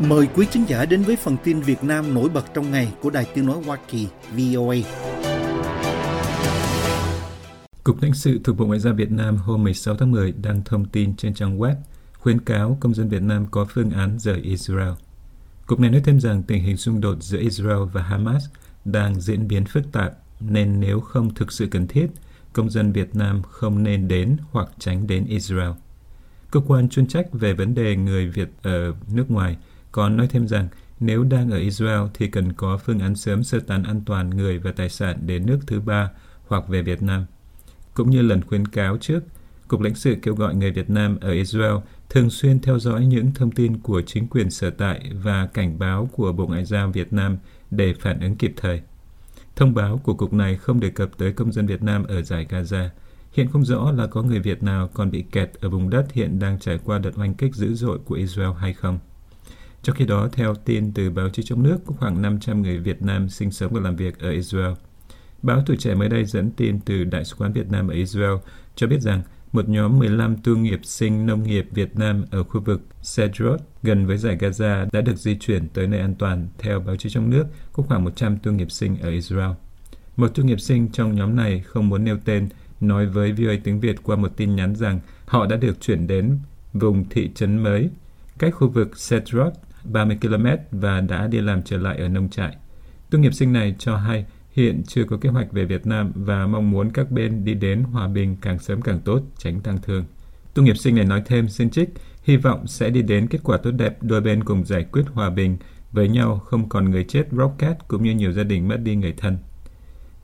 Mời quý khán giả đến với phần tin Việt Nam nổi bật trong ngày của Đài Tiếng Nói Hoa Kỳ VOA. Cục lãnh sự thuộc Bộ Ngoại giao Việt Nam hôm 16 tháng 10 đăng thông tin trên trang web khuyến cáo công dân Việt Nam có phương án rời Israel. Cục này nói thêm rằng tình hình xung đột giữa Israel và Hamas đang diễn biến phức tạp nên nếu không thực sự cần thiết, công dân Việt Nam không nên đến hoặc tránh đến Israel. Cơ quan chuyên trách về vấn đề người Việt ở nước ngoài còn nói thêm rằng nếu đang ở Israel thì cần có phương án sớm sơ tán an toàn người và tài sản đến nước thứ ba hoặc về Việt Nam. Cũng như lần khuyến cáo trước, Cục lãnh sự kêu gọi người Việt Nam ở Israel thường xuyên theo dõi những thông tin của chính quyền sở tại và cảnh báo của Bộ Ngoại giao Việt Nam để phản ứng kịp thời. Thông báo của cục này không đề cập tới công dân Việt Nam ở giải Gaza. Hiện không rõ là có người Việt nào còn bị kẹt ở vùng đất hiện đang trải qua đợt oanh kích dữ dội của Israel hay không. Trong khi đó, theo tin từ báo chí trong nước, có khoảng 500 người Việt Nam sinh sống và làm việc ở Israel. Báo Tuổi Trẻ mới đây dẫn tin từ Đại sứ quán Việt Nam ở Israel cho biết rằng một nhóm 15 tu nghiệp sinh nông nghiệp Việt Nam ở khu vực Sedrot gần với giải Gaza đã được di chuyển tới nơi an toàn. Theo báo chí trong nước, có khoảng 100 tu nghiệp sinh ở Israel. Một tu nghiệp sinh trong nhóm này không muốn nêu tên, nói với VOA tiếng Việt qua một tin nhắn rằng họ đã được chuyển đến vùng thị trấn mới, cách khu vực Sedrot 30 km và đã đi làm trở lại ở nông trại. Tu nghiệp sinh này cho hay hiện chưa có kế hoạch về Việt Nam và mong muốn các bên đi đến hòa bình càng sớm càng tốt, tránh tăng thương. Tu nghiệp sinh này nói thêm xin trích, hy vọng sẽ đi đến kết quả tốt đẹp đôi bên cùng giải quyết hòa bình với nhau không còn người chết rocket cũng như nhiều gia đình mất đi người thân.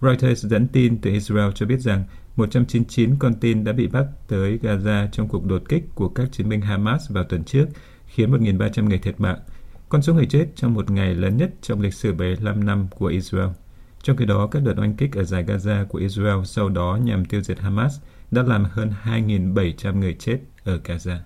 Reuters dẫn tin từ Israel cho biết rằng 199 con tin đã bị bắt tới Gaza trong cuộc đột kích của các chiến binh Hamas vào tuần trước, khiến 1.300 người thiệt mạng, con số người chết trong một ngày lớn nhất trong lịch sử 75 năm của Israel. Trong khi đó, các đợt oanh kích ở giải Gaza của Israel sau đó nhằm tiêu diệt Hamas đã làm hơn 2.700 người chết ở Gaza.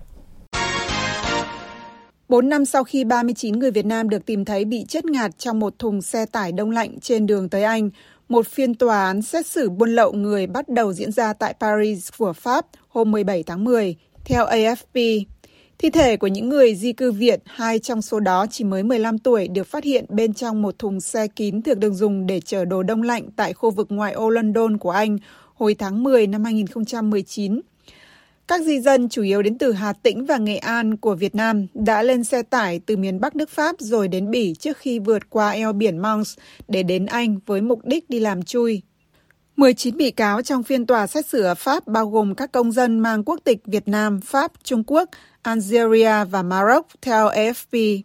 Bốn năm sau khi 39 người Việt Nam được tìm thấy bị chết ngạt trong một thùng xe tải đông lạnh trên đường tới Anh, một phiên tòa án xét xử buôn lậu người bắt đầu diễn ra tại Paris của Pháp hôm 17 tháng 10. Theo AFP, Thi thể của những người di cư Việt, hai trong số đó chỉ mới 15 tuổi, được phát hiện bên trong một thùng xe kín thường được dùng để chở đồ đông lạnh tại khu vực ngoại ô London của Anh hồi tháng 10 năm 2019. Các di dân chủ yếu đến từ Hà Tĩnh và Nghệ An của Việt Nam đã lên xe tải từ miền Bắc nước Pháp rồi đến Bỉ trước khi vượt qua eo biển Mons để đến Anh với mục đích đi làm chui. 19 bị cáo trong phiên tòa xét xử ở Pháp bao gồm các công dân mang quốc tịch Việt Nam, Pháp, Trung Quốc, Algeria và Maroc theo AFP.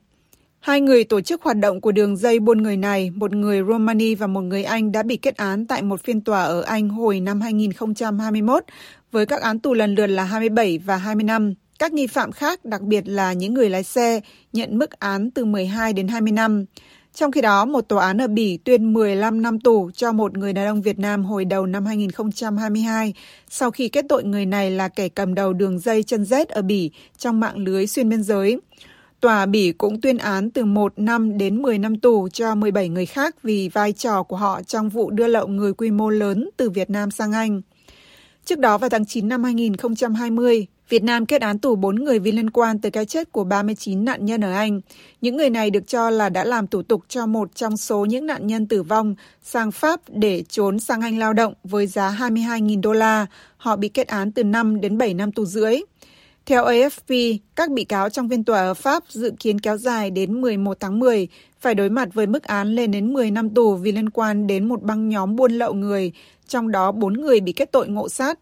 Hai người tổ chức hoạt động của đường dây buôn người này, một người Romani và một người Anh đã bị kết án tại một phiên tòa ở Anh hồi năm 2021 với các án tù lần lượt là 27 và 20 năm. Các nghi phạm khác, đặc biệt là những người lái xe, nhận mức án từ 12 đến 20 năm. Trong khi đó, một tòa án ở Bỉ tuyên 15 năm tù cho một người đàn ông Việt Nam hồi đầu năm 2022 sau khi kết tội người này là kẻ cầm đầu đường dây chân rết ở Bỉ trong mạng lưới xuyên biên giới. Tòa Bỉ cũng tuyên án từ 1 năm đến 10 năm tù cho 17 người khác vì vai trò của họ trong vụ đưa lậu người quy mô lớn từ Việt Nam sang Anh. Trước đó vào tháng 9 năm 2020, Việt Nam kết án tù 4 người vì liên quan tới cái chết của 39 nạn nhân ở Anh. Những người này được cho là đã làm thủ tục cho một trong số những nạn nhân tử vong sang Pháp để trốn sang Anh lao động với giá 22.000 đô la. Họ bị kết án từ 5 đến 7 năm tù rưỡi. Theo AFP, các bị cáo trong phiên tòa ở Pháp dự kiến kéo dài đến 11 tháng 10, phải đối mặt với mức án lên đến 10 năm tù vì liên quan đến một băng nhóm buôn lậu người, trong đó 4 người bị kết tội ngộ sát.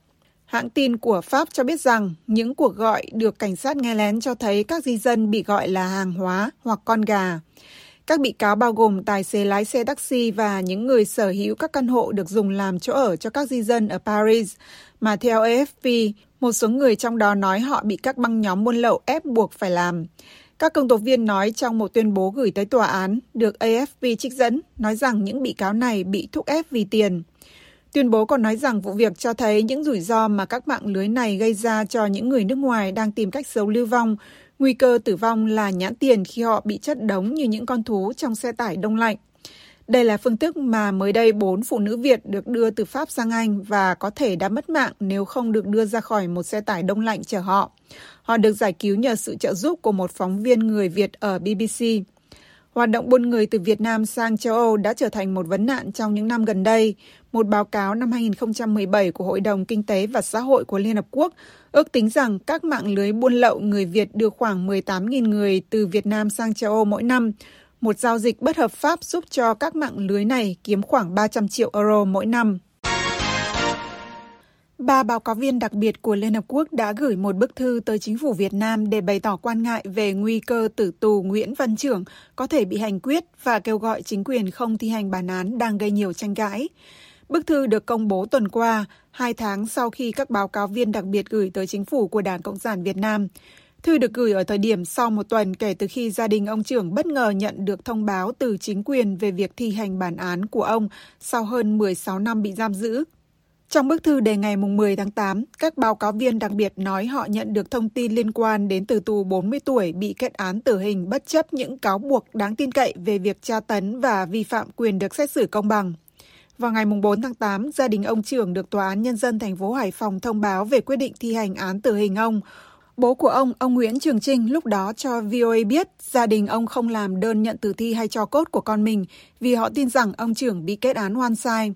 Hãng tin của Pháp cho biết rằng những cuộc gọi được cảnh sát nghe lén cho thấy các di dân bị gọi là hàng hóa hoặc con gà. Các bị cáo bao gồm tài xế lái xe taxi và những người sở hữu các căn hộ được dùng làm chỗ ở cho các di dân ở Paris, mà theo AFP, một số người trong đó nói họ bị các băng nhóm buôn lậu ép buộc phải làm. Các công tố viên nói trong một tuyên bố gửi tới tòa án, được AFP trích dẫn, nói rằng những bị cáo này bị thúc ép vì tiền. Tuyên bố còn nói rằng vụ việc cho thấy những rủi ro mà các mạng lưới này gây ra cho những người nước ngoài đang tìm cách giấu lưu vong. Nguy cơ tử vong là nhãn tiền khi họ bị chất đống như những con thú trong xe tải đông lạnh. Đây là phương thức mà mới đây bốn phụ nữ Việt được đưa từ Pháp sang Anh và có thể đã mất mạng nếu không được đưa ra khỏi một xe tải đông lạnh chở họ. Họ được giải cứu nhờ sự trợ giúp của một phóng viên người Việt ở BBC. Hoạt động buôn người từ Việt Nam sang châu Âu đã trở thành một vấn nạn trong những năm gần đây. Một báo cáo năm 2017 của Hội đồng Kinh tế và Xã hội của Liên Hợp Quốc ước tính rằng các mạng lưới buôn lậu người Việt đưa khoảng 18.000 người từ Việt Nam sang châu Âu mỗi năm. Một giao dịch bất hợp pháp giúp cho các mạng lưới này kiếm khoảng 300 triệu euro mỗi năm. Ba báo cáo viên đặc biệt của Liên Hợp Quốc đã gửi một bức thư tới chính phủ Việt Nam để bày tỏ quan ngại về nguy cơ tử tù Nguyễn Văn Trưởng có thể bị hành quyết và kêu gọi chính quyền không thi hành bản án đang gây nhiều tranh cãi. Bức thư được công bố tuần qua, hai tháng sau khi các báo cáo viên đặc biệt gửi tới chính phủ của Đảng Cộng sản Việt Nam. Thư được gửi ở thời điểm sau một tuần kể từ khi gia đình ông trưởng bất ngờ nhận được thông báo từ chính quyền về việc thi hành bản án của ông sau hơn 16 năm bị giam giữ trong bức thư đề ngày 10 tháng 8, các báo cáo viên đặc biệt nói họ nhận được thông tin liên quan đến tử tù 40 tuổi bị kết án tử hình bất chấp những cáo buộc đáng tin cậy về việc tra tấn và vi phạm quyền được xét xử công bằng. Vào ngày 4 tháng 8, gia đình ông trưởng được Tòa án Nhân dân thành phố Hải Phòng thông báo về quyết định thi hành án tử hình ông. Bố của ông, ông Nguyễn Trường Trinh, lúc đó cho VOA biết gia đình ông không làm đơn nhận tử thi hay cho cốt của con mình vì họ tin rằng ông trưởng bị kết án oan sai.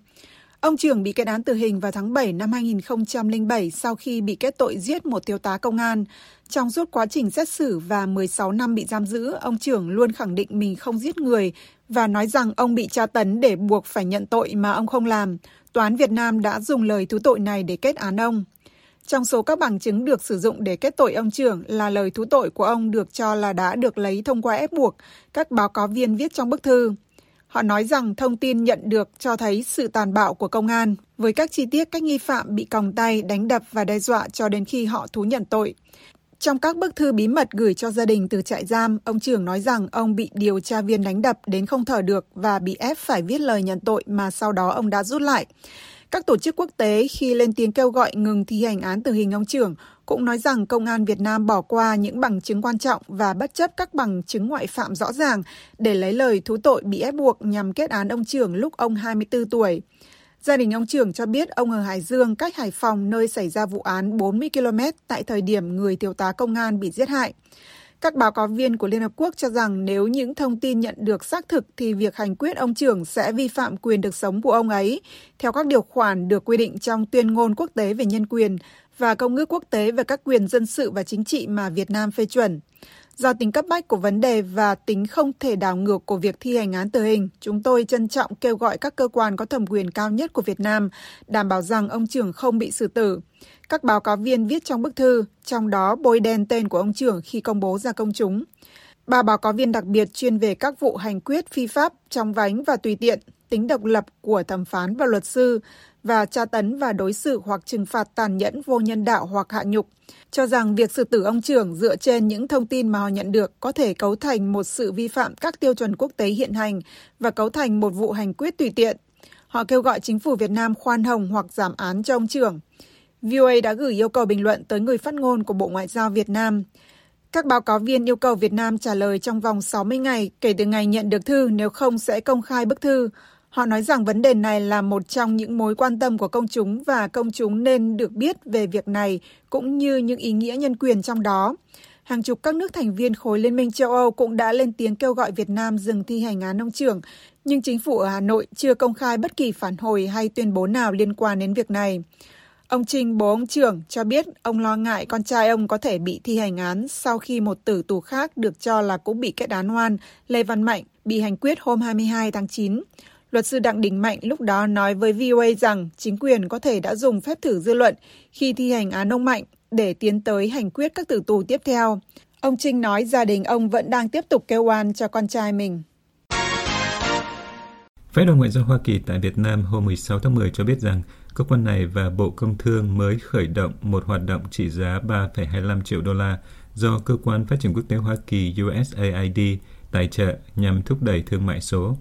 Ông Trường bị kết án tử hình vào tháng 7 năm 2007 sau khi bị kết tội giết một thiếu tá công an. Trong suốt quá trình xét xử và 16 năm bị giam giữ, ông Trường luôn khẳng định mình không giết người và nói rằng ông bị tra tấn để buộc phải nhận tội mà ông không làm. Tòa án Việt Nam đã dùng lời thú tội này để kết án ông. Trong số các bằng chứng được sử dụng để kết tội ông trưởng là lời thú tội của ông được cho là đã được lấy thông qua ép buộc, các báo cáo viên viết trong bức thư. Họ nói rằng thông tin nhận được cho thấy sự tàn bạo của công an, với các chi tiết các nghi phạm bị còng tay, đánh đập và đe dọa cho đến khi họ thú nhận tội. Trong các bức thư bí mật gửi cho gia đình từ trại giam, ông trưởng nói rằng ông bị điều tra viên đánh đập đến không thở được và bị ép phải viết lời nhận tội mà sau đó ông đã rút lại. Các tổ chức quốc tế khi lên tiếng kêu gọi ngừng thi hành án tử hình ông trưởng cũng nói rằng công an Việt Nam bỏ qua những bằng chứng quan trọng và bất chấp các bằng chứng ngoại phạm rõ ràng để lấy lời thú tội bị ép buộc nhằm kết án ông trưởng lúc ông 24 tuổi. Gia đình ông trưởng cho biết ông ở Hải Dương, cách Hải Phòng nơi xảy ra vụ án 40 km tại thời điểm người thiếu tá công an bị giết hại. Các báo cáo viên của Liên Hợp Quốc cho rằng nếu những thông tin nhận được xác thực thì việc hành quyết ông trưởng sẽ vi phạm quyền được sống của ông ấy, theo các điều khoản được quy định trong tuyên ngôn quốc tế về nhân quyền và công ước quốc tế về các quyền dân sự và chính trị mà Việt Nam phê chuẩn. Do tính cấp bách của vấn đề và tính không thể đảo ngược của việc thi hành án tử hình, chúng tôi trân trọng kêu gọi các cơ quan có thẩm quyền cao nhất của Việt Nam đảm bảo rằng ông trưởng không bị xử tử. Các báo cáo viên viết trong bức thư, trong đó bôi đen tên của ông trưởng khi công bố ra công chúng. Ba báo cáo viên đặc biệt chuyên về các vụ hành quyết phi pháp, trong vánh và tùy tiện, tính độc lập của thẩm phán và luật sư và tra tấn và đối xử hoặc trừng phạt tàn nhẫn vô nhân đạo hoặc hạ nhục, cho rằng việc xử tử ông trưởng dựa trên những thông tin mà họ nhận được có thể cấu thành một sự vi phạm các tiêu chuẩn quốc tế hiện hành và cấu thành một vụ hành quyết tùy tiện. Họ kêu gọi chính phủ Việt Nam khoan hồng hoặc giảm án cho ông trưởng. VOA đã gửi yêu cầu bình luận tới người phát ngôn của Bộ Ngoại giao Việt Nam. Các báo cáo viên yêu cầu Việt Nam trả lời trong vòng 60 ngày kể từ ngày nhận được thư, nếu không sẽ công khai bức thư. Họ nói rằng vấn đề này là một trong những mối quan tâm của công chúng và công chúng nên được biết về việc này cũng như những ý nghĩa nhân quyền trong đó. Hàng chục các nước thành viên khối Liên minh châu Âu cũng đã lên tiếng kêu gọi Việt Nam dừng thi hành án ông trưởng, nhưng chính phủ ở Hà Nội chưa công khai bất kỳ phản hồi hay tuyên bố nào liên quan đến việc này. Ông Trinh, bố ông trưởng, cho biết ông lo ngại con trai ông có thể bị thi hành án sau khi một tử tù khác được cho là cũng bị kết án oan, Lê Văn Mạnh, bị hành quyết hôm 22 tháng 9. Luật sư Đặng Đình Mạnh lúc đó nói với VOA rằng chính quyền có thể đã dùng phép thử dư luận khi thi hành án ông Mạnh để tiến tới hành quyết các tử tù tiếp theo. Ông Trinh nói gia đình ông vẫn đang tiếp tục kêu oan cho con trai mình. Phái đoàn Ngoại giao Hoa Kỳ tại Việt Nam hôm 16 tháng 10 cho biết rằng cơ quan này và Bộ Công Thương mới khởi động một hoạt động trị giá 3,25 triệu đô la do Cơ quan Phát triển Quốc tế Hoa Kỳ USAID tài trợ nhằm thúc đẩy thương mại số.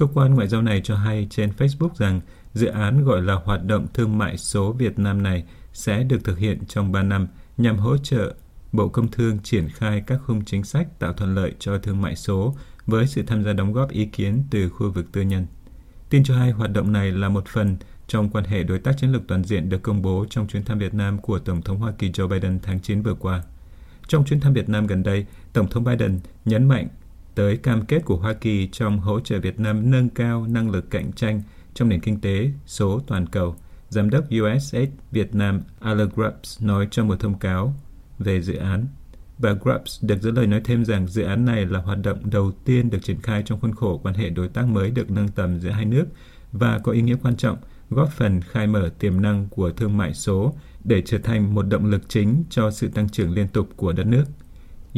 Cơ quan ngoại giao này cho hay trên Facebook rằng dự án gọi là Hoạt động Thương mại số Việt Nam này sẽ được thực hiện trong 3 năm nhằm hỗ trợ Bộ Công Thương triển khai các khung chính sách tạo thuận lợi cho thương mại số với sự tham gia đóng góp ý kiến từ khu vực tư nhân. Tin cho hay hoạt động này là một phần trong quan hệ đối tác chiến lược toàn diện được công bố trong chuyến thăm Việt Nam của Tổng thống Hoa Kỳ Joe Biden tháng 9 vừa qua. Trong chuyến thăm Việt Nam gần đây, Tổng thống Biden nhấn mạnh tới cam kết của Hoa Kỳ trong hỗ trợ Việt Nam nâng cao năng lực cạnh tranh trong nền kinh tế số toàn cầu. Giám đốc USAID Việt Nam Alan Grubbs nói trong một thông cáo về dự án. Bà Grubbs được giữ lời nói thêm rằng dự án này là hoạt động đầu tiên được triển khai trong khuôn khổ quan hệ đối tác mới được nâng tầm giữa hai nước và có ý nghĩa quan trọng, góp phần khai mở tiềm năng của thương mại số để trở thành một động lực chính cho sự tăng trưởng liên tục của đất nước.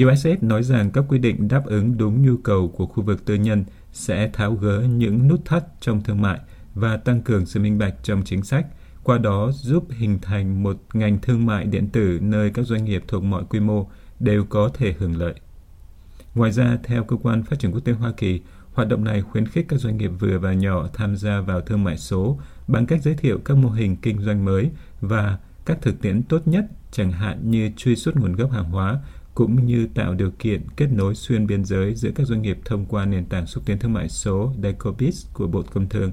USAID nói rằng các quy định đáp ứng đúng nhu cầu của khu vực tư nhân sẽ tháo gỡ những nút thắt trong thương mại và tăng cường sự minh bạch trong chính sách, qua đó giúp hình thành một ngành thương mại điện tử nơi các doanh nghiệp thuộc mọi quy mô đều có thể hưởng lợi. Ngoài ra, theo Cơ quan Phát triển Quốc tế Hoa Kỳ, hoạt động này khuyến khích các doanh nghiệp vừa và nhỏ tham gia vào thương mại số bằng cách giới thiệu các mô hình kinh doanh mới và các thực tiễn tốt nhất, chẳng hạn như truy xuất nguồn gốc hàng hóa, cũng như tạo điều kiện kết nối xuyên biên giới giữa các doanh nghiệp thông qua nền tảng xúc tiến thương mại số DECOBIS của Bộ Công Thương.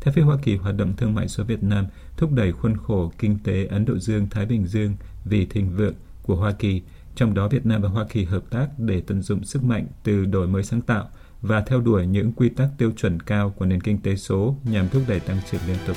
Theo phía Hoa Kỳ, hoạt động thương mại số Việt Nam thúc đẩy khuôn khổ kinh tế Ấn Độ Dương-Thái Bình Dương vì thịnh vượng của Hoa Kỳ, trong đó Việt Nam và Hoa Kỳ hợp tác để tận dụng sức mạnh từ đổi mới sáng tạo và theo đuổi những quy tắc tiêu chuẩn cao của nền kinh tế số nhằm thúc đẩy tăng trưởng liên tục.